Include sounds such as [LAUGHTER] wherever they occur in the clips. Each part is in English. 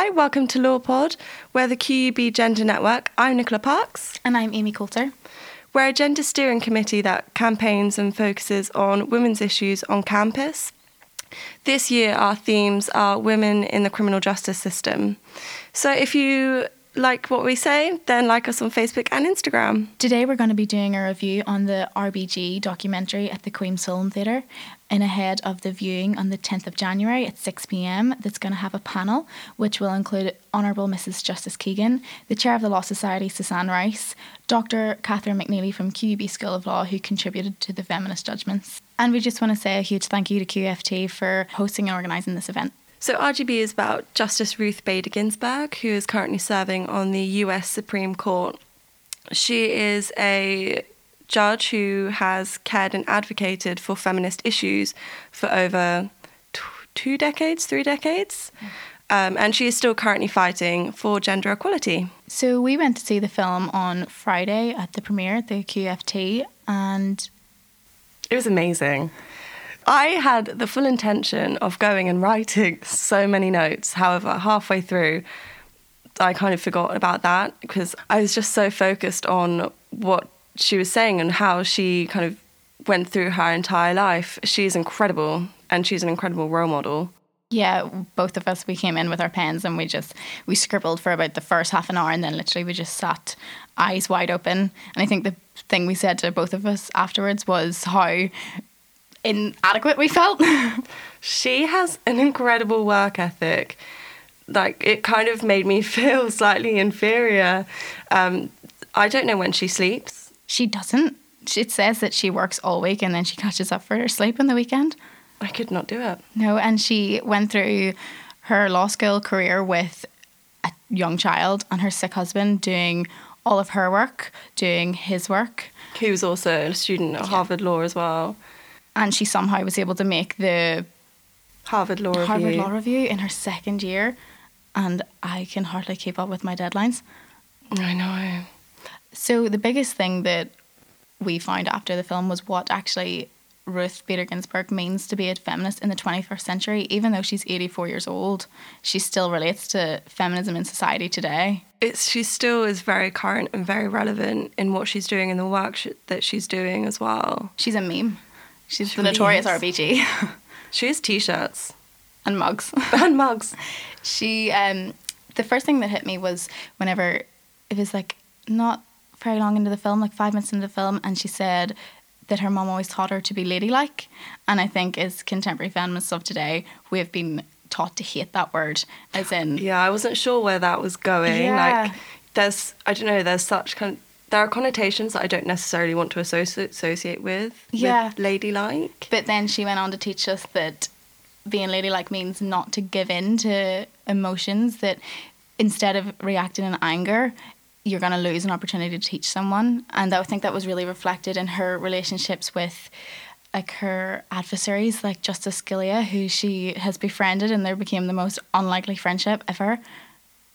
Hi, welcome to LawPod. We're the QUB Gender Network. I'm Nicola Parks. And I'm Amy Coulter. We're a gender steering committee that campaigns and focuses on women's issues on campus. This year, our themes are women in the criminal justice system. So if you like what we say, then like us on Facebook and Instagram. Today, we're going to be doing a review on the RBG documentary at the Queen's Film Theatre in ahead of the viewing on the 10th of January at 6 pm. That's going to have a panel which will include Honourable Mrs. Justice Keegan, the Chair of the Law Society, Susanne Rice, Dr. Catherine McNeely from QUB School of Law, who contributed to the feminist judgments. And we just want to say a huge thank you to QFT for hosting and organising this event. So, RGB is about Justice Ruth Bader Ginsburg, who is currently serving on the US Supreme Court. She is a judge who has cared and advocated for feminist issues for over t- two decades, three decades. Um, and she is still currently fighting for gender equality. So, we went to see the film on Friday at the premiere at the QFT, and it was amazing. I had the full intention of going and writing so many notes. However, halfway through, I kind of forgot about that because I was just so focused on what she was saying and how she kind of went through her entire life. She's incredible and she's an incredible role model. Yeah, both of us we came in with our pens and we just we scribbled for about the first half an hour and then literally we just sat eyes wide open. And I think the thing we said to both of us afterwards was how inadequate we felt. [LAUGHS] she has an incredible work ethic. Like it kind of made me [LAUGHS] feel slightly inferior. Um, I don't know when she sleeps. She doesn't. It says that she works all week and then she catches up for her sleep on the weekend. I could not do it. No, and she went through her law school career with a young child and her sick husband doing all of her work, doing his work. He was also a student at yeah. Harvard Law as well and she somehow was able to make the Harvard Law Harvard Review. Law Review in her second year, and I can hardly keep up with my deadlines. I know. So the biggest thing that we found after the film was what actually Ruth Bader Ginsburg means to be a feminist in the 21st century. Even though she's 84 years old, she still relates to feminism in society today. It's she still is very current and very relevant in what she's doing and the work she, that she's doing as well. She's a meme. She's she the notorious RBG. she has t-shirts and mugs. [LAUGHS] and mugs. She um the first thing that hit me was whenever it was like not very long into the film, like five minutes into the film, and she said that her mom always taught her to be ladylike. And I think as contemporary feminists of today, we have been taught to hate that word, as in. Yeah, I wasn't sure where that was going. Yeah. Like, there's, I don't know, there's such kind of there are connotations that I don't necessarily want to associate associate with. Yeah, with ladylike. But then she went on to teach us that being ladylike means not to give in to emotions. That instead of reacting in anger, you're going to lose an opportunity to teach someone. And I think that was really reflected in her relationships with like her adversaries, like Justice Scalia, who she has befriended, and there became the most unlikely friendship ever.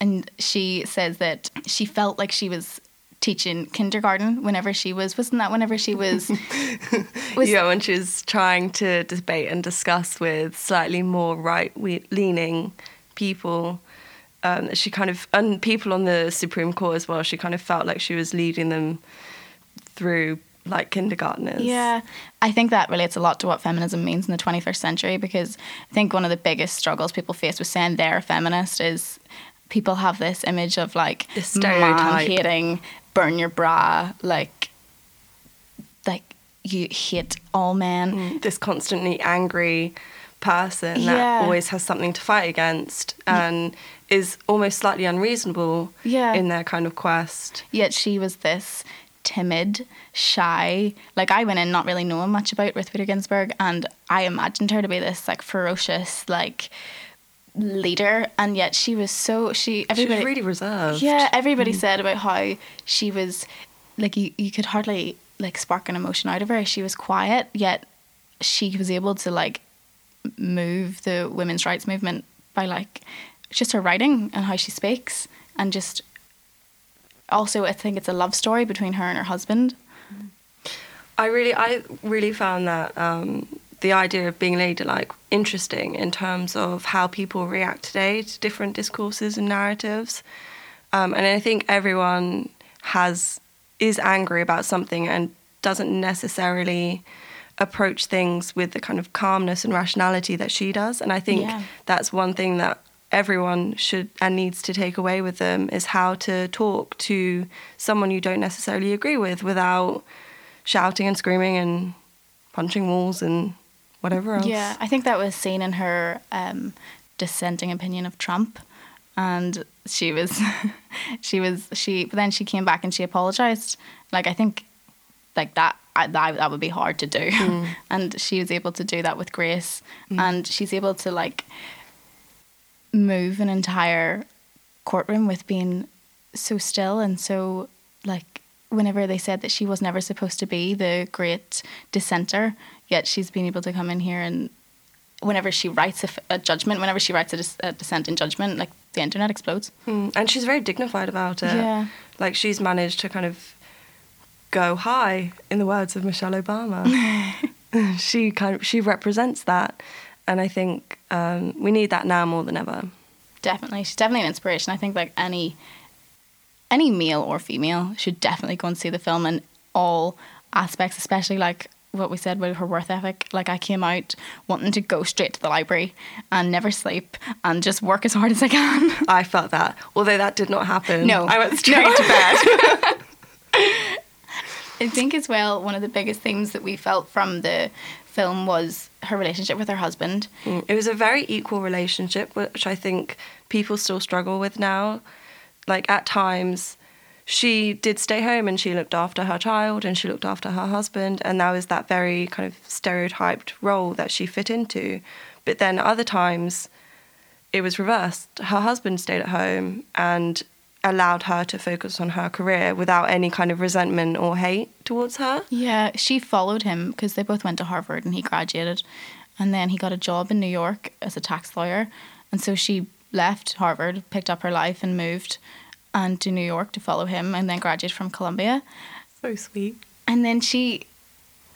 And she says that she felt like she was teaching kindergarten whenever she was wasn't that whenever she was, [LAUGHS] was yeah when she was trying to debate and discuss with slightly more right leaning people um, she kind of and people on the Supreme Court as well she kind of felt like she was leading them through like kindergartners. Yeah, I think that relates a lot to what feminism means in the 21st century because I think one of the biggest struggles people face with saying they're a feminist is people have this image of like stereotype hating burn your bra, like like you hate all men. Mm, this constantly angry person yeah. that always has something to fight against and yeah. is almost slightly unreasonable yeah. in their kind of quest. Yet she was this timid, shy. Like I went in not really knowing much about Ruth Bader Ginsburg and I imagined her to be this like ferocious, like leader, and yet she was so she She everybody was really reserved. yeah everybody said about how she was like you you could hardly like spark an emotion out of her. She was quiet, yet she was able to like move the women's rights movement by like just her writing and how she speaks and just also I think it's a love story between her and her husband. I really, I really found that um, the idea of being ladylike interesting in terms of how people react today to different discourses and narratives. Um, and I think everyone has is angry about something and doesn't necessarily approach things with the kind of calmness and rationality that she does. And I think Yeah. that's one thing that everyone should and needs to take away with them is how to talk to someone you don't necessarily agree with without shouting and screaming and punching walls and whatever else. Yeah, I think that was seen in her um, dissenting opinion of Trump, and she was, [LAUGHS] she was she. But then she came back and she apologized. Like I think, like that. I, that that would be hard to do, [LAUGHS] and she was able to do that with grace, and she's able to like move an entire courtroom with being so still and so like whenever they said that she was never supposed to be the great dissenter yet she's been able to come in here and whenever she writes a judgment whenever she writes a, dis- a dissent in judgment like the internet explodes Mm, and she's very dignified about it. Yeah. Like she's managed to kind of go high, in the words of Michelle Obama. [LAUGHS] [LAUGHS] she kind of she represents that, and I think um, we need that now more than ever. definitely she's definitely an inspiration i think like any any male or female should definitely go and see the film in all aspects especially like what we said about her worth ethic like i came out wanting to go straight to the library and never sleep and just work as hard as i can [LAUGHS] I felt that, although that did not happen. No. I went straight No. to bed. [LAUGHS] [LAUGHS] i think as well one of the biggest themes that we felt from the film was her relationship with her husband Mm, It was a very equal relationship, which I think people still struggle with now. Like at times, she did stay home and she looked after her child and she looked after her husband, and that was that very kind of stereotyped role that she fit into. But then other times, it was reversed. Her husband stayed at home and allowed her to focus on her career without any kind of resentment or hate towards her. Yeah, she followed him because they both went to Harvard and he graduated. And then he got a job in New York as a tax lawyer. And so she left Harvard, picked up her life, and moved and to New York to follow him and then graduate from Columbia. So sweet. And then she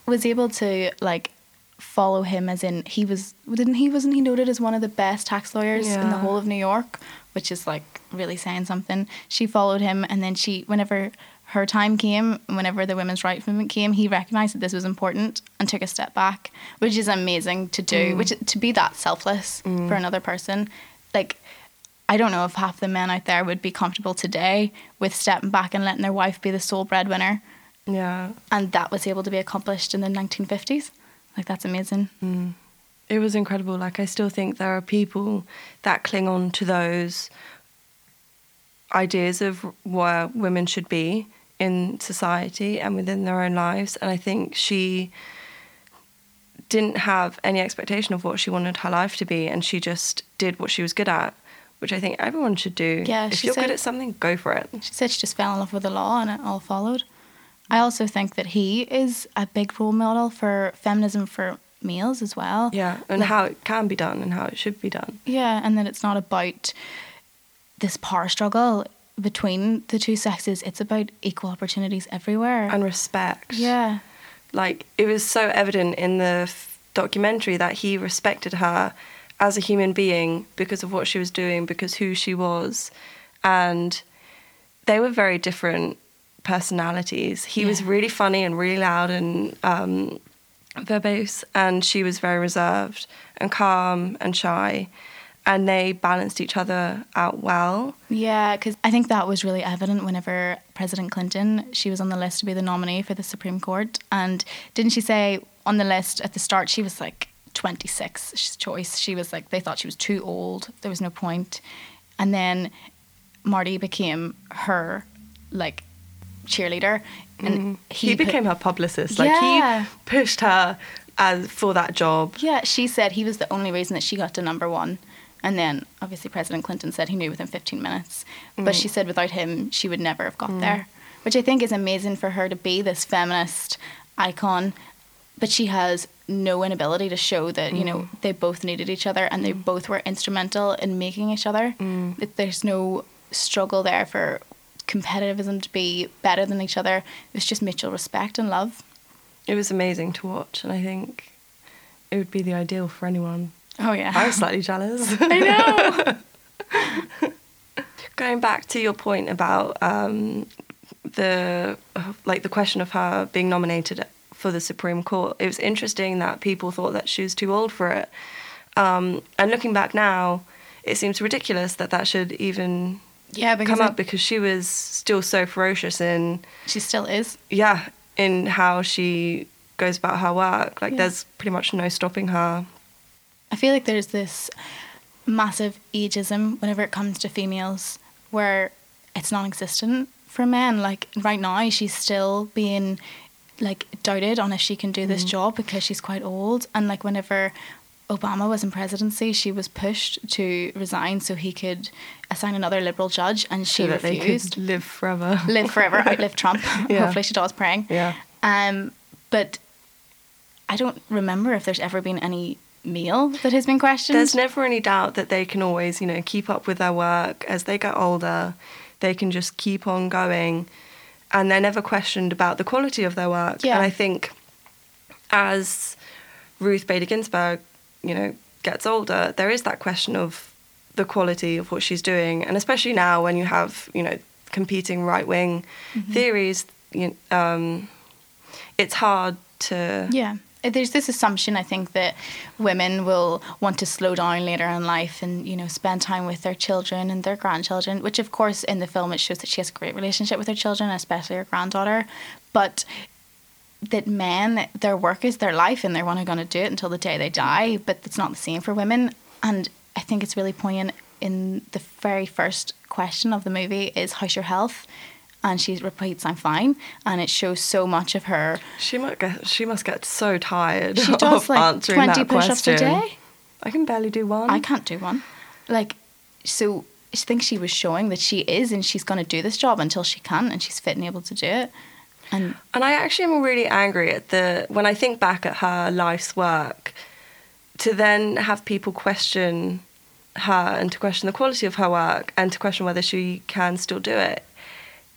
was able to like follow him as in he was didn't he wasn't he noted as one of the best tax lawyers in the whole of New York, which is like really saying something. She followed him and then she whenever her time came, whenever the women's rights movement came, he recognized that this was important and took a step back, which is amazing to do, mm. which to be that selfless mm. for another person. Like I don't know if half the men out there would be comfortable today with stepping back and letting their wife be the sole breadwinner Yeah. and that was able to be accomplished in the 1950s. Like that's amazing. Mm. it was incredible. Like I still think there are people that cling on to those ideas of where women should be in society and within their own lives. And I think she didn't have any expectation of what she wanted her life to be, and she just did what she was good at, which I think everyone should do. Yeah, if you're said- good at something, go for it. She said she just fell in love with the law and it all followed. I also think that he is a big role model for feminism for males as well. Yeah, and Like- how it can be done and how it should be done. Yeah, and that it's not about this power struggle between the two sexes. It's about equal opportunities everywhere. And respect. yeah. like it was so evident in the f- documentary that he respected her as a human being because of what she was doing because who she was. And they were very different personalities. He was really funny and really loud and um, verbose and she was very reserved and calm and shy. And they balanced each other out well. Yeah, because I think that was really evident whenever President Clinton, she was on the list to be the nominee for the Supreme Court. And didn't she say on the list at the start, she was like 26 choice. She was like, they thought she was too old. There was no point. And then Marty became her like cheerleader. And mm-hmm. he, put- became her publicist like Yeah. he pushed her as for that job Yeah, she said he was the only reason that she got to number one And then obviously President Clinton said he knew within 15 minutes. But mm-hmm. she said without him, she would never have got mm-hmm. there, which I think is amazing for her to be this feminist icon. But she has no inability to show that, you know, mm. they both needed each other and they mm. both were instrumental in making each other. Mm. That there's no struggle there for competitivism to be better than each other. It's just mutual respect and love. It was amazing to watch, and I think it would be the ideal for anyone. Oh, yeah. I was slightly jealous. [LAUGHS] I know. [LAUGHS] Going back to your point about um, the like the question of her being nominated for the Supreme Court, it was interesting that people thought that she was too old for it. Um, and looking back now, it seems ridiculous that that should even yeah, come it- up because she was still so ferocious in she still is. yeah in how she goes about her work. Like Yeah. there's pretty much no stopping her. I feel like there's this massive ageism whenever it comes to females where it's non existent for men. Like right now, she's still being like doubted on if she can do this job because she's quite old. And like whenever Obama was in presidency, she was pushed to resign so he could assign another liberal judge, and she so that they refused. could live forever. live forever, [LAUGHS] outlive Trump. Yeah. [LAUGHS] Hopefully, she does praying. Yeah. Um, but I don't remember if there's ever been any meal that has been questioned. There's never any doubt that they can always, you know, keep up with their work as they get older. They can just keep on going, and they're never questioned about the quality of their work. Yeah. And I think as Ruth Bader Ginsburg, you know, gets older, there is that question of the quality of what she's doing, and especially now when you have, you know, competing right wing Mm-hmm. theories, you, um, it's hard to. Yeah. There's this assumption, I think, that women will want to slow down later in life and, you know, spend time with their children and their grandchildren, which, of course, in the film, it shows that she has a great relationship with her children, especially her granddaughter. But that men, their work is their life and they're only going to do it until the day they die. But it's not the same for women. And I think it's really poignant in the very first question of the movie is, How's your health? And she repeats, I'm fine. And it shows so much of her She must get. She must get so tired she of does like answering 20 that push ups a day. I can barely do one. I can't do one. Like, so I think she was showing that she is and she's going to do this job until she can and she's fit and able to do it. And And I actually am really angry at the when I think back at her life's work, to then have people question her and to question the quality of her work and to question whether she can still do it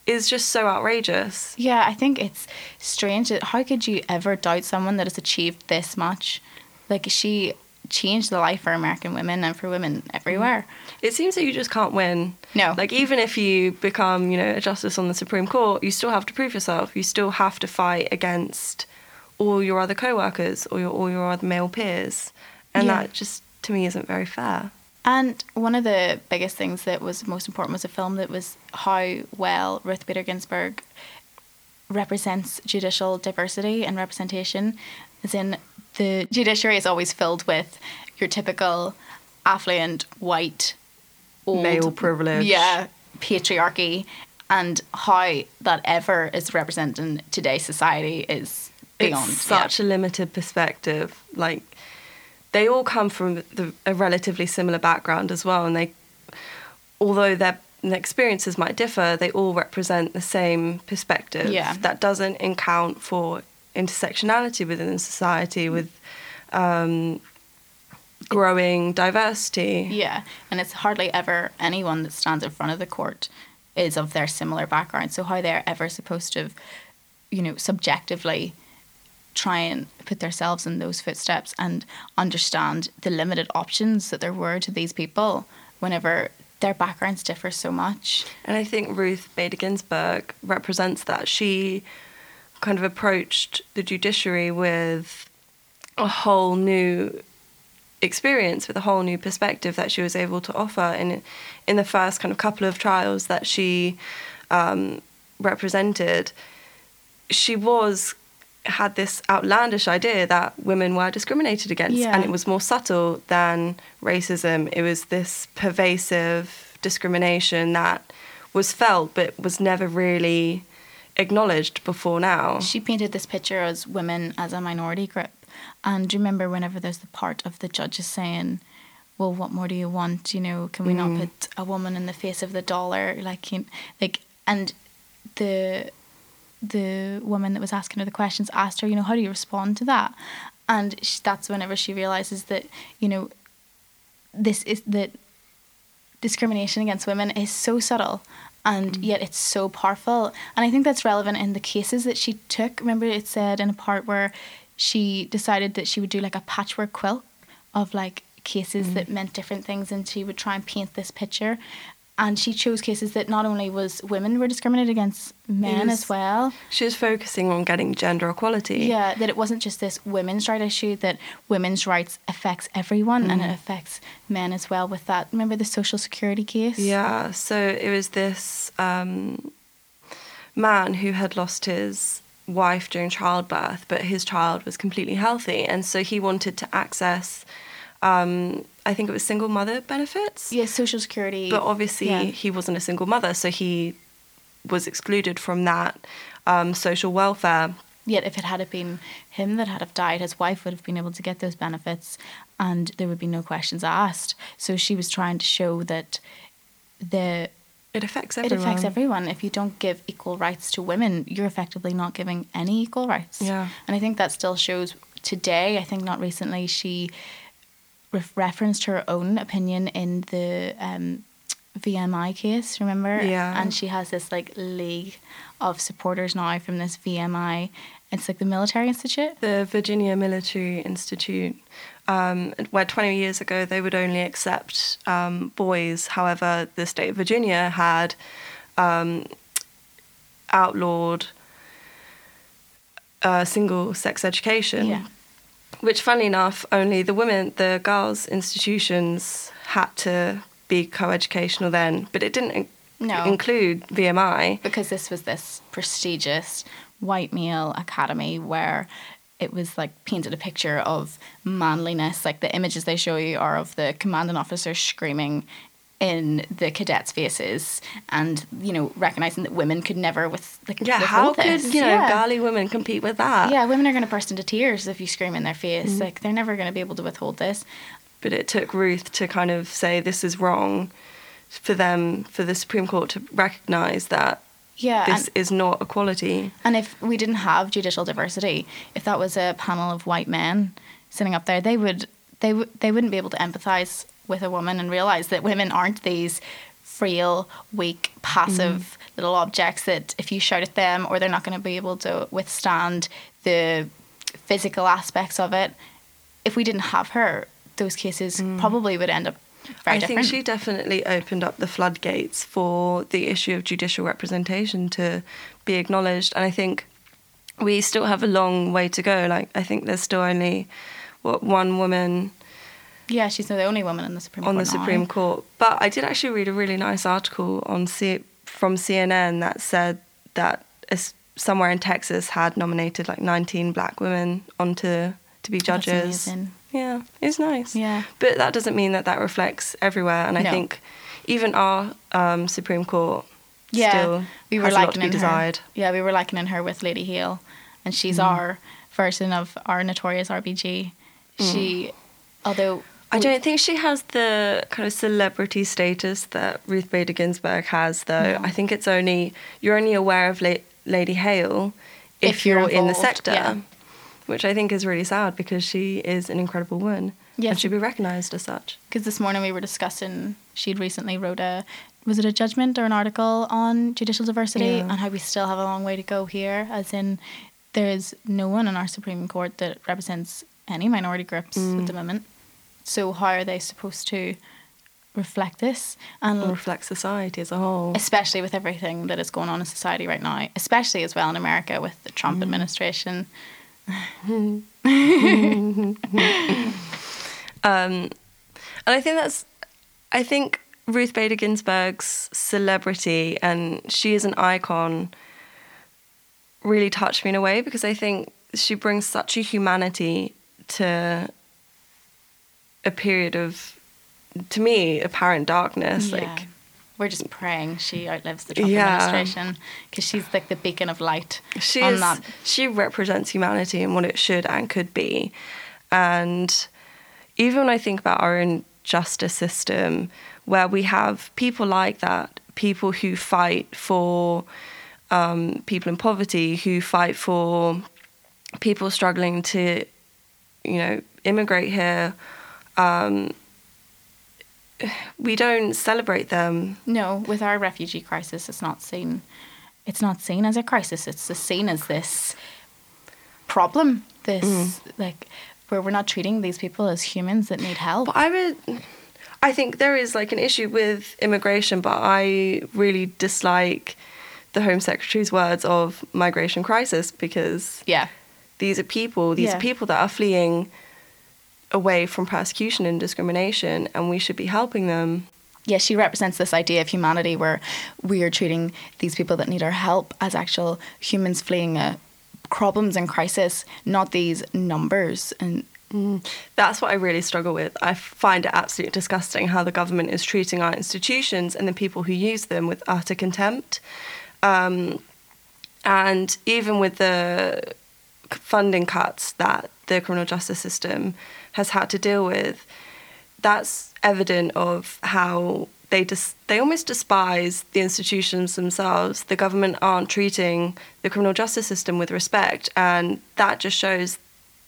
is just so outrageous. yeah, I think it's strange that how could you ever doubt someone that has achieved this much? Like, she changed the life for American women and for women everywhere. Mm. It seems that you just can't win. No. Like even if you become, you know, a justice on the Supreme Court, you still have to prove yourself. You still have to fight against all your other co-workers or your all your other male peers. And Yeah. that just to me isn't very fair. And one of the biggest things that was most important was a film that was how well Ruth Bader Ginsburg represents judicial diversity and representation. As in, the judiciary is always filled with your typical affluent, white, old, Male privilege. Yeah, patriarchy. And how that ever is represented in today's society is beyond. It's such a limited perspective. Like they all come from the, a relatively similar background as well, and they, although their experiences might differ, they all represent the same perspective. Yeah. That doesn't account for intersectionality within society with um, growing diversity. Yeah, and it's hardly ever anyone that stands in front of the court is of their similar background. So how they're ever supposed to, you know, subjectively try and put themselves in those footsteps and understand the limited options that there were to these people whenever their backgrounds differ so much. And I think Ruth Bader Ginsburg represents that. She kind of approached the judiciary with a whole new experience, with a whole new perspective that she was able to offer in in the first kind of couple of trials that she um, represented. She was had this outlandish idea that women were discriminated against Yeah. and it was more subtle than racism it was this pervasive discrimination that was felt but was never really acknowledged before now She painted this picture as women as a minority group. And do you remember whenever there's the part of the judges saying, well, what more do you want? You know, can we not mm. put a woman in the face of the dollar? Like, you, like, and the the woman that was asking her the questions asked her, you know, how do you respond to that? And sh that's whenever she realizes that, you know, this is that discrimination against women is so subtle and Mm. yet it's so powerful. And I think that's relevant in the cases that she took. Remember, it said in a part where she decided that she would do like a patchwork quilt of like cases Mm. that meant different things and she would try and paint this picture. And she chose cases that not only was women were discriminated against men was- as well. She was focusing on getting gender equality. Yeah, that it wasn't just this women's right issue, that women's rights affects everyone and it affects men as well with that. Remember the social security case? Yeah, so it was this um, man who had lost his wife during childbirth, but his child was completely healthy, and so he wanted to access, um, I think it was single mother benefits. Yeah, social security. But obviously, yeah. he wasn't a single mother, so he was excluded from that um, social welfare. Yet, if it had been him that had have died, his wife would have been able to get those benefits, and there would be no questions asked. So she was trying to show that the It affects it everyone. affects everyone. If you don't give equal rights to women, you're effectively not giving any equal rights. Yeah. And I think that still shows today. I think not recently she ref- referenced her own opinion in the um, VMI case. Remember? Yeah. And she has this like league of supporters now from this VMI. It's like the military institute. the Virginia Military Institute, um, where 20 years ago they would only accept um, boys. However, the state of Virginia had um, outlawed uh, single sex education. Yeah. Which, funnily enough, only the women, the girls' institutions had to be co-educational then, but it didn't No. include VMI. because this was this prestigious white male academy where it was like painted a picture of manliness. Like the images they show you are of the commanding officer screaming in the cadets' faces, and you know recognizing that women could never with like Yeah, how could you know yeah. girly women compete with that? yeah, women are going to burst into tears if you scream in their face. Mm-hmm. Like they're never going to be able to withhold this. but it took Ruth to kind of say this is wrong for them for the Supreme Court to recognize that Yeah, this and- is not equality. And if we didn't have judicial diversity, if that was a panel of white men sitting up there, they would they would they wouldn't be able to empathize with a woman and realize that women aren't these frail, weak, passive mm-hmm. little objects that if you shout at them or they're not going to be able to withstand the physical aspects of it. If we didn't have her, those cases mm. probably would end up very I different. think she definitely opened up the floodgates for the issue of judicial representation to be acknowledged, and I think we still have a long way to go. Like I think there's still only what one woman yeah, she's the only woman in the Supreme on the Court now. Supreme Court. But I did actually read a really nice article on C- from CNN that said that somewhere in Texas had nominated like 19 black women onto to be judges. amazing. Yeah, it's nice. Yeah. But that doesn't mean that that reflects everywhere. And I No. think even our um, Supreme Court yeah, still we were has a lot to be likening her. desired. Yeah, we were likening her with Lady Hale, and she's Mm. our version of our notorious RBG. She, although Mm. I don't think she has the kind of celebrity status that Ruth Bader Ginsburg has, though. No. I think it's only you're only aware of La- Lady Hale if, If you're you're, in the sector, yeah. which I think is really sad because she is an incredible woman Yes. and should be recognised as such. because this morning we were discussing she'd recently wrote a was it a judgment or an article on judicial diversity Yeah. and how we still have a long way to go here as in there's no one in our supreme court that represents any minority groups Mm. at the moment so how are they supposed to reflect this? And reflect society as a whole. especially with everything that is going on in society right now especially as well in america with the trump administration. [LAUGHS] Um, and I think that's, I think Ruth Bader Ginsburg's celebrity and she is an icon really touched me in a way because I think she brings such a humanity to a period of, to me, apparent darkness. Like, we're just praying she outlives the Trump Yeah. administration because she's like the beacon of light she on is, that. she represents humanity and what it should and could be. And even when I think about our own justice system where we have people like that, people who fight for um, people in poverty, who fight for people struggling to, you know, immigrate here. Um, we don't celebrate them. No, with our refugee crisis, it's not seen. It's not seen as a crisis. It's just seen as this problem. This mm. like where we're not treating these people as humans that need help. But I would. I think there is like an issue with immigration, but I really dislike the Home Secretary's words of migration crisis because yeah, these are people. These yeah. are people that are fleeing away from persecution and discrimination, and we should be helping them. Yeah, she represents this idea of humanity where we are treating these people that need our help as actual humans fleeing a problems and crisis, not these numbers and Mm, that's what I really struggle with. I find it absolutely disgusting how the government is treating our institutions and the people who use them with utter contempt. Um, and even with the funding cuts that the criminal justice system has had to deal with, that's evident of how they dis- they almost despise the institutions themselves. The government aren't treating the criminal justice system with respect, and that just shows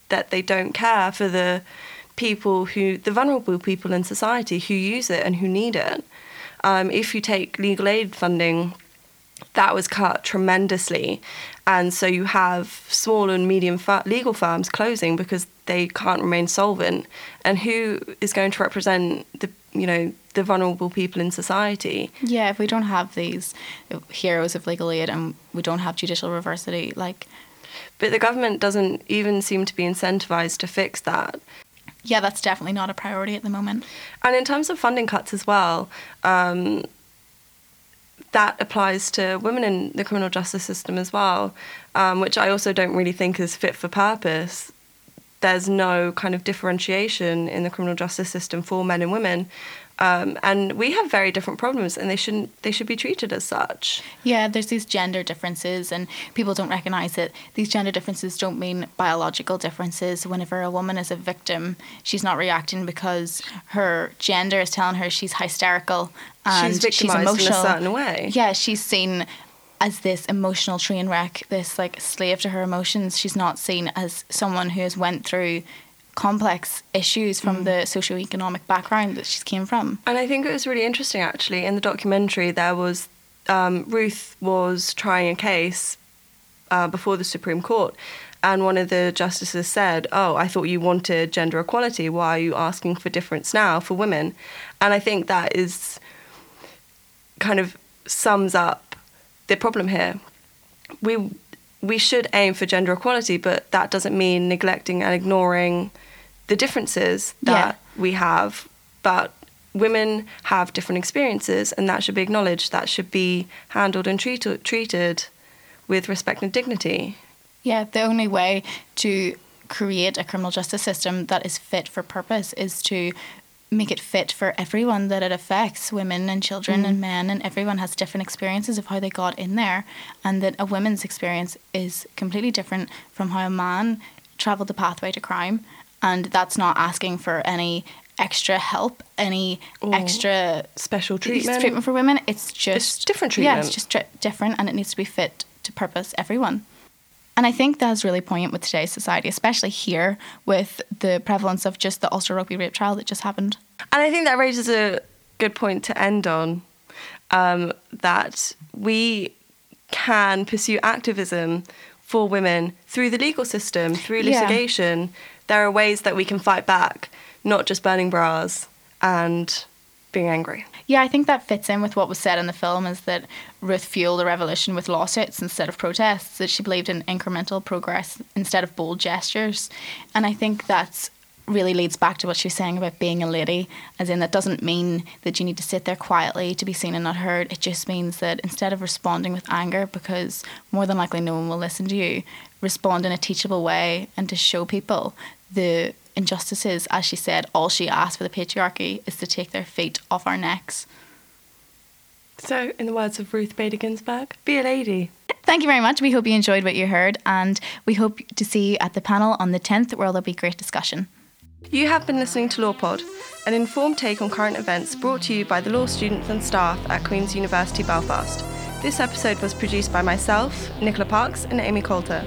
that they don't care for the people who the vulnerable people in society who use it and who need it. Um, if you take legal aid funding, that was cut tremendously, and so you have small and medium legal firms closing because they can't remain solvent. And who is going to represent the you know the vulnerable people in society? Yeah, if we don't have these heroes of legal aid and we don't have judicial reversity, like. But the government doesn't even seem to be incentivized to fix that. Yeah, that's definitely not a priority at the moment. And in terms of funding cuts as well, um, that applies to women in the criminal justice system as well, um, which I also don't really think is fit for purpose. There's no kind of differentiation in the criminal justice system for men and women. Um, and we have very different problems, and they shouldn't. They should be treated as such. Yeah, there's these gender differences, and people don't recognise that these gender differences don't mean biological differences. Whenever a woman is a victim, she's not reacting because her gender is telling her she's hysterical and she's, she's emotional. in a certain way. Yeah, she's seen as this emotional train wreck, this like slave to her emotions. She's not seen as someone who has went through complex issues from mm. the socio-economic background that she's came from. And I think it was really interesting actually in the documentary there was um, Ruth was trying a case uh, before the Supreme Court and one of the justices said, "Oh, I thought you wanted gender equality. Why are you asking for difference now for women?" And I think that is kind of sums up the problem here. We we should aim for gender equality, but that doesn't mean neglecting and ignoring the differences that yeah. we have. But women have different experiences, and that should be acknowledged. That should be handled and treated treated with respect and dignity. Yeah, the only way to create a criminal justice system that is fit for purpose is to make it fit for everyone that it affects women and children mm. and men and everyone has different experiences of how they got in there and that a woman's experience is completely different from how a man traveled the pathway to crime and that's not asking for any extra help any extra special treatment. treatment for women. It's just it's different treatment yeah it's just different and it needs to be fit to purpose everyone and I think that's really poignant with today's society, especially here with the prevalence of just the Ulster Rugby rape trial that just happened. And I think that raises a good point to end on um, that we can pursue activism for women through the legal system, through litigation. Yeah. There are ways that we can fight back, not just burning bras and being angry. Yeah, I think that fits in with what was said in the film is that Ruth fueled the revolution with lawsuits instead of protests, that she believed in incremental progress instead of bold gestures. And I think that's really leads back to what she was saying about being a lady, as in that doesn't mean that you need to sit there quietly to be seen and not heard. It just means that instead of responding with anger, because more than likely no one will listen to you, respond in a teachable way and to show people the injustices. As she said, all she asks for the patriarchy is to take their feet off our necks. So, in the words of Ruth Bader Ginsburg, be a lady. Thank you very much. We hope you enjoyed what you heard, and we hope to see you at the panel on the 10th, where there'll be great discussion. You have been listening to LawPod, an informed take on current events brought to you by the law students and staff at Queen's University Belfast. This episode was produced by myself, Nicola Parks, and Amy Coulter.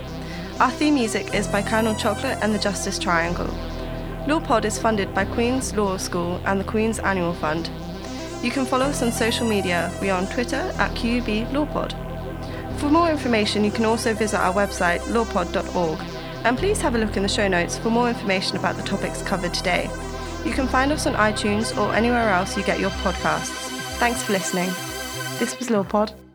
Our theme music is by Colonel Chocolate and the Justice Triangle. LawPod is funded by Queen's Law School and the Queen's Annual Fund. You can follow us on social media. We are on Twitter at QUB LawPod. For more information, you can also visit our website, lawpod.org, and please have a look in the show notes for more information about the topics covered today. You can find us on iTunes or anywhere else you get your podcasts. Thanks for listening. This was LawPod.